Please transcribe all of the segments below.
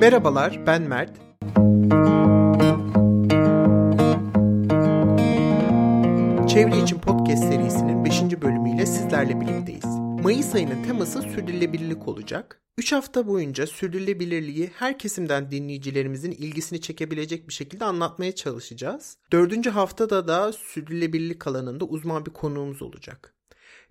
Merhabalar, ben Mert. Çevre için Podcast serisinin 5. bölümüyle sizlerle birlikteyiz. Mayıs ayının teması sürdürülebilirlik olacak. 3 hafta boyunca sürdürülebilirliği her kesimden dinleyicilerimizin ilgisini çekebilecek bir şekilde anlatmaya çalışacağız. 4. haftada da sürdürülebilirlik alanında uzman bir konuğumuz olacak.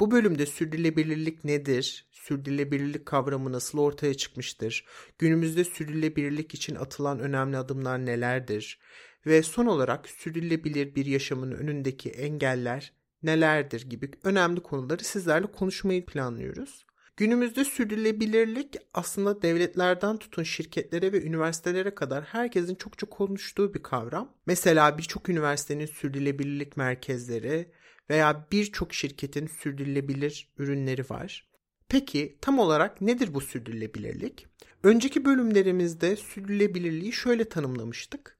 Bu bölümde sürdürülebilirlik nedir? Sürdürülebilirlik kavramı nasıl ortaya çıkmıştır? Günümüzde sürdürülebilirlik için atılan önemli adımlar nelerdir? Ve son olarak sürdürülebilir bir yaşamın önündeki engeller nelerdir gibi önemli konuları sizlerle konuşmayı planlıyoruz. Günümüzde sürdürülebilirlik aslında devletlerden tutun şirketlere ve üniversitelere kadar herkesin çokça konuştuğu bir kavram. Mesela birçok üniversitenin sürdürülebilirlik merkezleri veya birçok şirketin sürdürülebilir ürünleri var. Peki tam olarak nedir bu sürdürülebilirlik? Önceki bölümlerimizde sürdürülebilirliği şöyle tanımlamıştık.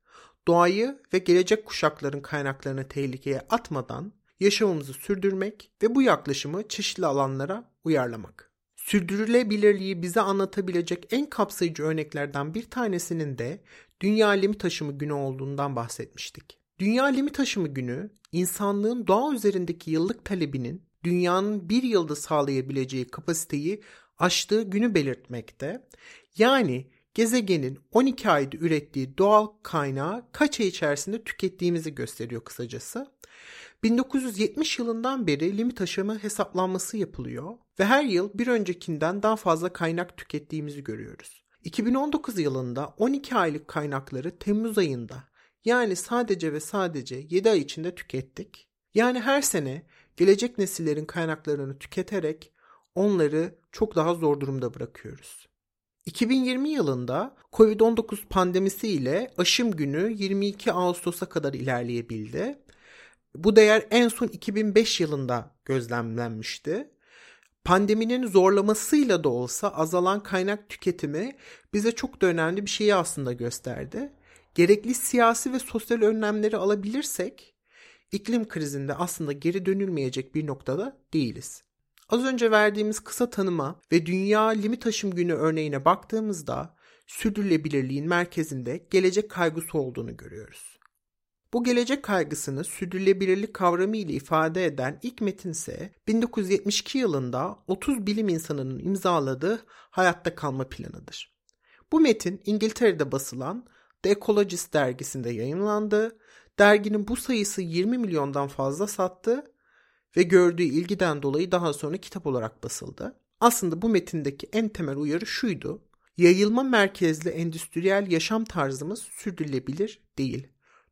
Doğayı ve gelecek kuşakların kaynaklarını tehlikeye atmadan yaşamımızı sürdürmek ve bu yaklaşımı çeşitli alanlara uyarlamak. Sürdürülebilirliği bize anlatabilecek en kapsayıcı örneklerden bir tanesinin de Dünya Limit Taşımı Günü olduğundan bahsetmiştik. Dünya Limit Taşımı Günü, insanlığın doğa üzerindeki yıllık talebinin dünyanın bir yılda sağlayabileceği kapasiteyi aştığı günü belirtmekte. Yani gezegenin 12 ayda ürettiği doğal kaynağı kaç ay içerisinde tükettiğimizi gösteriyor kısacası. 1970 yılından beri limit aşımı hesaplanması yapılıyor ve her yıl bir öncekinden daha fazla kaynak tükettiğimizi görüyoruz. 2019 yılında 12 aylık kaynakları Temmuz ayında yani sadece ve sadece 7 ay içinde tükettik. Yani her sene gelecek nesillerin kaynaklarını tüketerek onları çok daha zor durumda bırakıyoruz. 2020 yılında Covid-19 pandemisi ile aşım günü 22 Ağustos'a kadar ilerleyebildi. Bu değer en son 2005 yılında gözlemlenmişti. Pandeminin zorlamasıyla da olsa azalan kaynak tüketimi bize çok da önemli bir şeyi aslında gösterdi. Gerekli siyasi ve sosyal önlemleri alabilirsek iklim krizinde aslında geri dönülmeyecek bir noktada değiliz. Az önce verdiğimiz kısa tanıma ve Dünya Limit Aşım Günü örneğine baktığımızda sürdürülebilirliğin merkezinde gelecek kaygısı olduğunu görüyoruz. Bu gelecek kaygısını sürdürülebilirlik kavramı ile ifade eden ilk metin ise 1972 yılında 30 bilim insanının imzaladığı hayatta kalma planıdır. Bu metin İngiltere'de basılan The Ecologist dergisinde yayınlandı. Derginin bu sayısı 20 milyondan fazla sattı ve gördüğü ilgiden dolayı daha sonra kitap olarak basıldı. Aslında bu metindeki en temel uyarı şuydu. Yayılma merkezli endüstriyel yaşam tarzımız sürdürülebilir değil.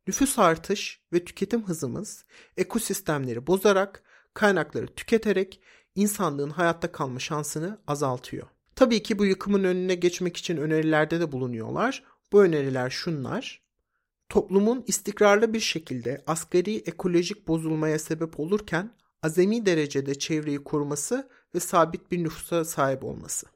Nüfus artış ve tüketim hızımız ekosistemleri bozarak, kaynakları tüketerek insanlığın hayatta kalma şansını azaltıyor. Tabii ki bu yıkımın önüne geçmek için önerilerde de bulunuyorlar. Bu öneriler şunlar. Toplumun istikrarlı bir şekilde asgari ekolojik bozulmaya sebep olurken azami derecede çevreyi koruması ve sabit bir nüfusa sahip olması.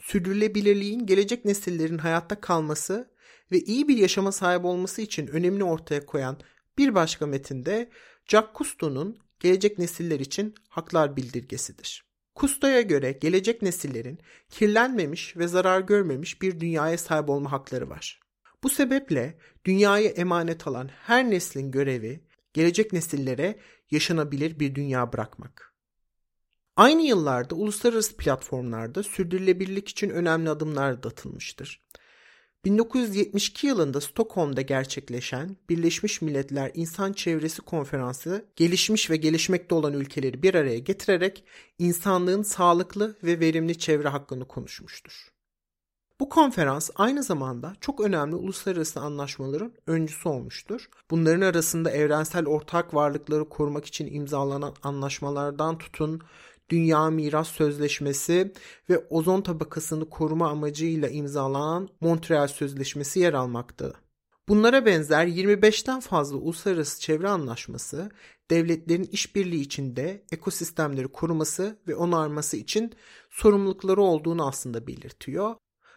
Sürdürülebilirliğin gelecek nesillerin hayatta kalması ve iyi bir yaşama sahip olması için önemli ortaya koyan bir başka metinde Jacques Cousteau'nun gelecek nesiller için haklar bildirgesidir. Cousteau'ya göre gelecek nesillerin kirlenmemiş ve zarar görmemiş bir dünyaya sahip olma hakları var. Bu sebeple dünyaya emanet alan her neslin görevi gelecek nesillere yaşanabilir bir dünya bırakmak. Aynı yıllarda uluslararası platformlarda sürdürülebilirlik için önemli adımlar da atılmıştır. 1972 yılında Stockholm'da gerçekleşen Birleşmiş Milletler İnsan Çevresi Konferansı gelişmiş ve gelişmekte olan ülkeleri bir araya getirerek insanlığın sağlıklı ve verimli çevre hakkını konuşmuştur. Bu konferans aynı zamanda çok önemli uluslararası anlaşmaların öncüsü olmuştur. Bunların arasında evrensel ortak varlıkları korumak için imzalanan anlaşmalardan tutun Dünya Miras Sözleşmesi ve ozon tabakasını koruma amacıyla imzalanan Montreal Sözleşmesi yer almaktadır. Bunlara benzer 25'ten fazla uluslararası çevre anlaşması devletlerin işbirliği içinde ekosistemleri koruması ve onarması için sorumlulukları olduğunu aslında belirtiyor.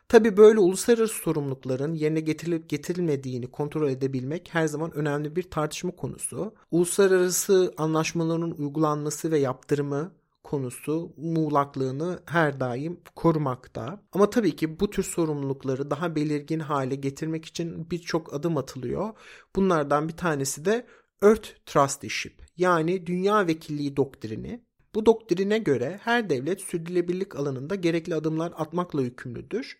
Tabi böyle uluslararası sorumlulukların yerine getirilip getirilmediğini kontrol edebilmek her zaman önemli bir tartışma konusu. Uluslararası anlaşmaların uygulanması ve yaptırımı konusu muğlaklığını her daim korumakta. Ama tabii ki bu tür sorumlulukları daha belirgin hale getirmek için birçok adım atılıyor. Bunlardan bir tanesi de Earth Trusteeship yani dünya vekilliği doktrini. Bu doktrine göre her devlet sürdürülebilirlik alanında gerekli adımlar atmakla yükümlüdür.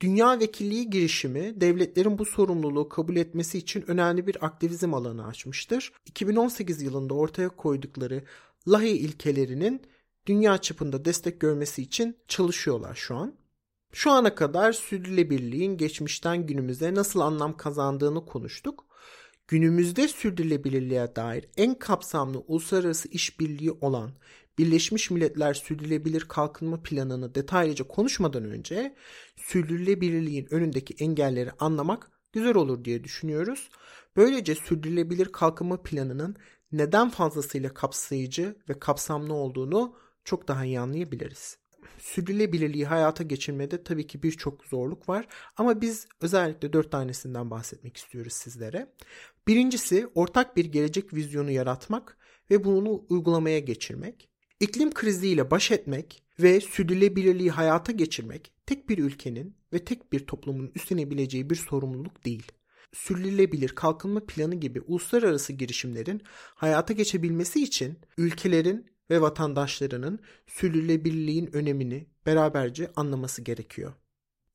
Dünya vekilliği girişimi devletlerin bu sorumluluğu kabul etmesi için önemli bir aktivizm alanı açmıştır. 2018 yılında ortaya koydukları Lahi ilkelerinin dünya çapında destek görmesi için çalışıyorlar şu an. Şu ana kadar sürdürülebilirliğin geçmişten günümüze nasıl anlam kazandığını konuştuk. Günümüzde sürdürülebilirliğe dair en kapsamlı uluslararası işbirliği olan Birleşmiş Milletler Sürdürülebilir Kalkınma Planı'nı detaylıca konuşmadan önce sürdürülebilirliğin önündeki engelleri anlamak güzel olur diye düşünüyoruz. Böylece sürdürülebilir kalkınma planının neden fazlasıyla kapsayıcı ve kapsamlı olduğunu çok daha iyi anlayabiliriz. Sürdürülebilirliği hayata geçirmede tabii ki birçok zorluk var ama biz özellikle dört tanesinden bahsetmek istiyoruz sizlere. Birincisi ortak bir gelecek vizyonu yaratmak ve bunu uygulamaya geçirmek. İklim kriziyle baş etmek ve sürdürülebilirliği hayata geçirmek tek bir ülkenin ve tek bir toplumun üstlenebileceği bir sorumluluk değil. Sürdürülebilir kalkınma planı gibi uluslararası girişimlerin hayata geçebilmesi için ülkelerin ve vatandaşlarının sürdürülebilirliğin önemini beraberce anlaması gerekiyor.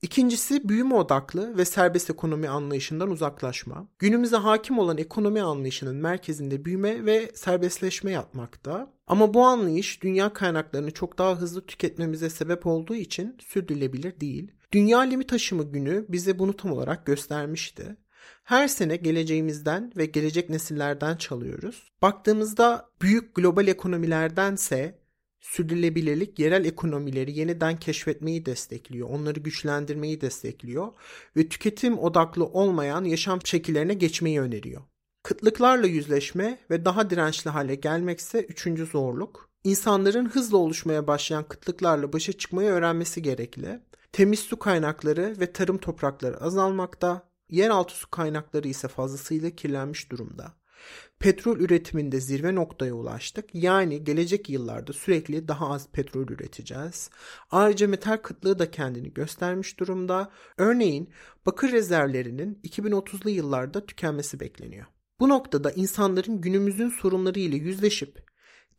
İkincisi büyüme odaklı ve serbest ekonomi anlayışından uzaklaşma. Günümüze hakim olan ekonomi anlayışının merkezinde büyüme ve serbestleşme yapmakta. Ama bu anlayış dünya kaynaklarını çok daha hızlı tüketmemize sebep olduğu için sürdürülebilir değil. Dünya limit aşımı günü bize bunu tam olarak göstermişti. Her sene geleceğimizden ve gelecek nesillerden çalıyoruz. Baktığımızda büyük global ekonomilerdense sürdürülebilirlik yerel ekonomileri yeniden keşfetmeyi destekliyor, onları güçlendirmeyi destekliyor ve tüketim odaklı olmayan yaşam şekillerine geçmeyi öneriyor. Kıtlıklarla yüzleşme ve daha dirençli hale gelmekse üçüncü zorluk. İnsanların hızla oluşmaya başlayan kıtlıklarla başa çıkmayı öğrenmesi gerekli. Temiz su kaynakları ve tarım toprakları azalmakta, yeraltı su kaynakları ise fazlasıyla kirlenmiş durumda. Petrol üretiminde zirve noktaya ulaştık. Yani gelecek yıllarda sürekli daha az petrol üreteceğiz. Ayrıca metal kıtlığı da kendini göstermiş durumda. Örneğin bakır rezervlerinin 2030'lu yıllarda tükenmesi bekleniyor. Bu noktada insanların günümüzün sorunları ile yüzleşip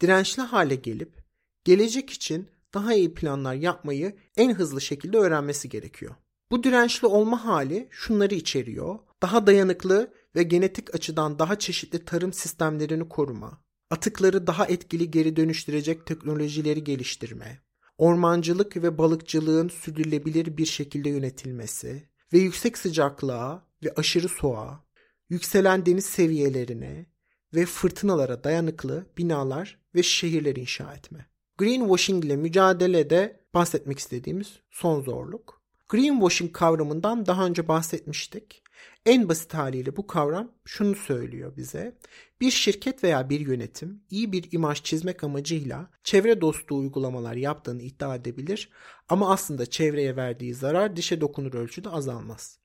dirençli hale gelip gelecek için daha iyi planlar yapmayı en hızlı şekilde öğrenmesi gerekiyor. Bu dirençli olma hali şunları içeriyor. Daha dayanıklı ve genetik açıdan daha çeşitli tarım sistemlerini koruma, atıkları daha etkili geri dönüştürecek teknolojileri geliştirme, ormancılık ve balıkçılığın sürdürülebilir bir şekilde yönetilmesi ve yüksek sıcaklığa ve aşırı soğuğa, yükselen deniz seviyelerine ve fırtınalara dayanıklı binalar ve şehirler inşa etme. Greenwashing ile mücadelede bahsetmek istediğimiz son zorluk. Greenwashing kavramından daha önce bahsetmiştik. En basit haliyle bu kavram şunu söylüyor bize. Bir şirket veya bir yönetim iyi bir imaj çizmek amacıyla çevre dostu uygulamalar yaptığını iddia edebilir ama aslında çevreye verdiği zarar dişe dokunur ölçüde azalmaz.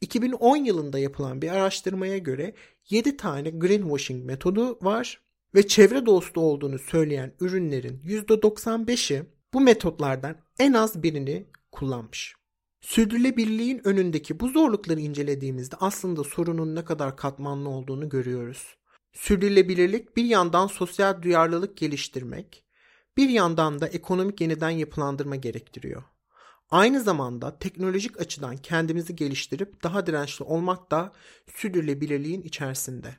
2010 yılında yapılan bir araştırmaya göre 7 tane greenwashing metodu var ve çevre dostu olduğunu söyleyen ürünlerin %95'i bu metotlardan en az birini kullanmış. Sürdürülebilirliğin önündeki bu zorlukları incelediğimizde aslında sorunun ne kadar katmanlı olduğunu görüyoruz. Sürdürülebilirlik bir yandan sosyal duyarlılık geliştirmek, bir yandan da ekonomik yeniden yapılandırma gerektiriyor. Aynı zamanda teknolojik açıdan kendimizi geliştirip daha dirençli olmak da sürdürülebilirliğin içerisinde.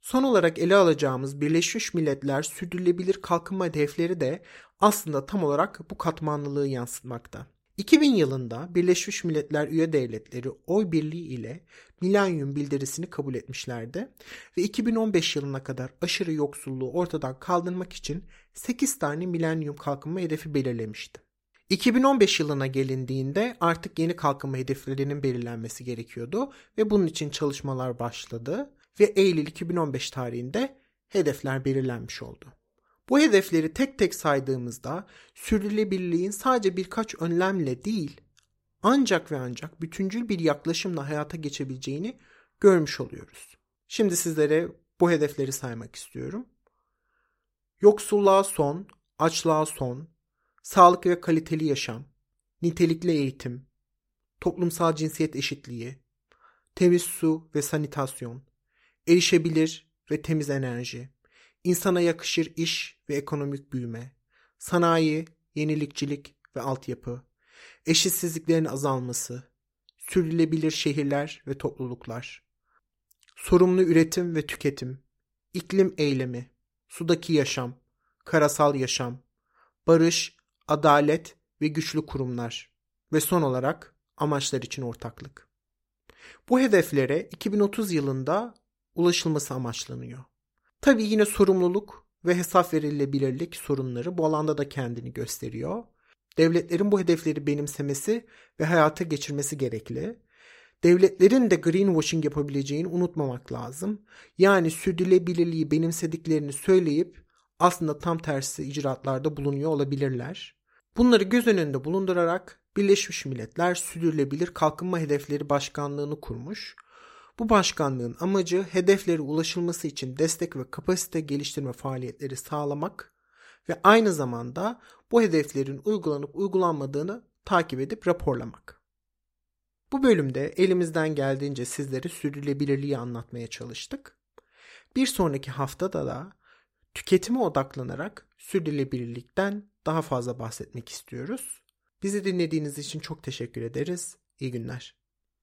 Son olarak ele alacağımız Birleşmiş Milletler Sürdürülebilir Kalkınma Hedefleri de aslında tam olarak bu katmanlılığı yansıtmakta. 2000 yılında Birleşmiş Milletler üye devletleri oy birliği ile milenyum bildirisini kabul etmişlerdi ve 2015 yılına kadar aşırı yoksulluğu ortadan kaldırmak için 8 tane milenyum kalkınma hedefi belirlemişti. 2015 yılına gelindiğinde artık yeni kalkınma hedeflerinin belirlenmesi gerekiyordu ve bunun için çalışmalar başladı ve Eylül 2015 tarihinde hedefler belirlenmiş oldu. Bu hedefleri tek tek saydığımızda sürdürülebilirliğin sadece birkaç önlemle değil ancak ve ancak bütüncül bir yaklaşımla hayata geçebileceğini görmüş oluyoruz. Şimdi sizlere bu hedefleri saymak istiyorum. Yoksulluğa son, açlığa son, sağlık ve kaliteli yaşam, nitelikli eğitim, toplumsal cinsiyet eşitliği, temiz su ve sanitasyon, erişebilir ve temiz enerji, insana yakışır iş ve ekonomik büyüme, sanayi, yenilikçilik ve altyapı, eşitsizliklerin azalması, sürdürülebilir şehirler ve topluluklar, sorumlu üretim ve tüketim, iklim eylemi, sudaki yaşam, karasal yaşam, barış, adalet ve güçlü kurumlar ve son olarak amaçlar için ortaklık. Bu hedeflere 2030 yılında ulaşılması amaçlanıyor. Tabii yine sorumluluk ve hesap verilebilirlik sorunları bu alanda da kendini gösteriyor. Devletlerin bu hedefleri benimsemesi ve hayata geçirmesi gerekli. Devletlerin de greenwashing yapabileceğini unutmamak lazım. Yani sürdürülebilirliği benimsediklerini söyleyip aslında tam tersi icraatlarda bulunuyor olabilirler. Bunları göz önünde bulundurarak Birleşmiş Milletler Sürdürülebilir Kalkınma Hedefleri Başkanlığını kurmuş. Bu başkanlığın amacı hedeflere ulaşılması için destek ve kapasite geliştirme faaliyetleri sağlamak ve aynı zamanda bu hedeflerin uygulanıp uygulanmadığını takip edip raporlamak. Bu bölümde elimizden geldiğince sizlere sürdürülebilirliği anlatmaya çalıştık. Bir sonraki haftada da tüketime odaklanarak sürdürülebilirlikten daha fazla bahsetmek istiyoruz. Bizi dinlediğiniz için çok teşekkür ederiz. İyi günler.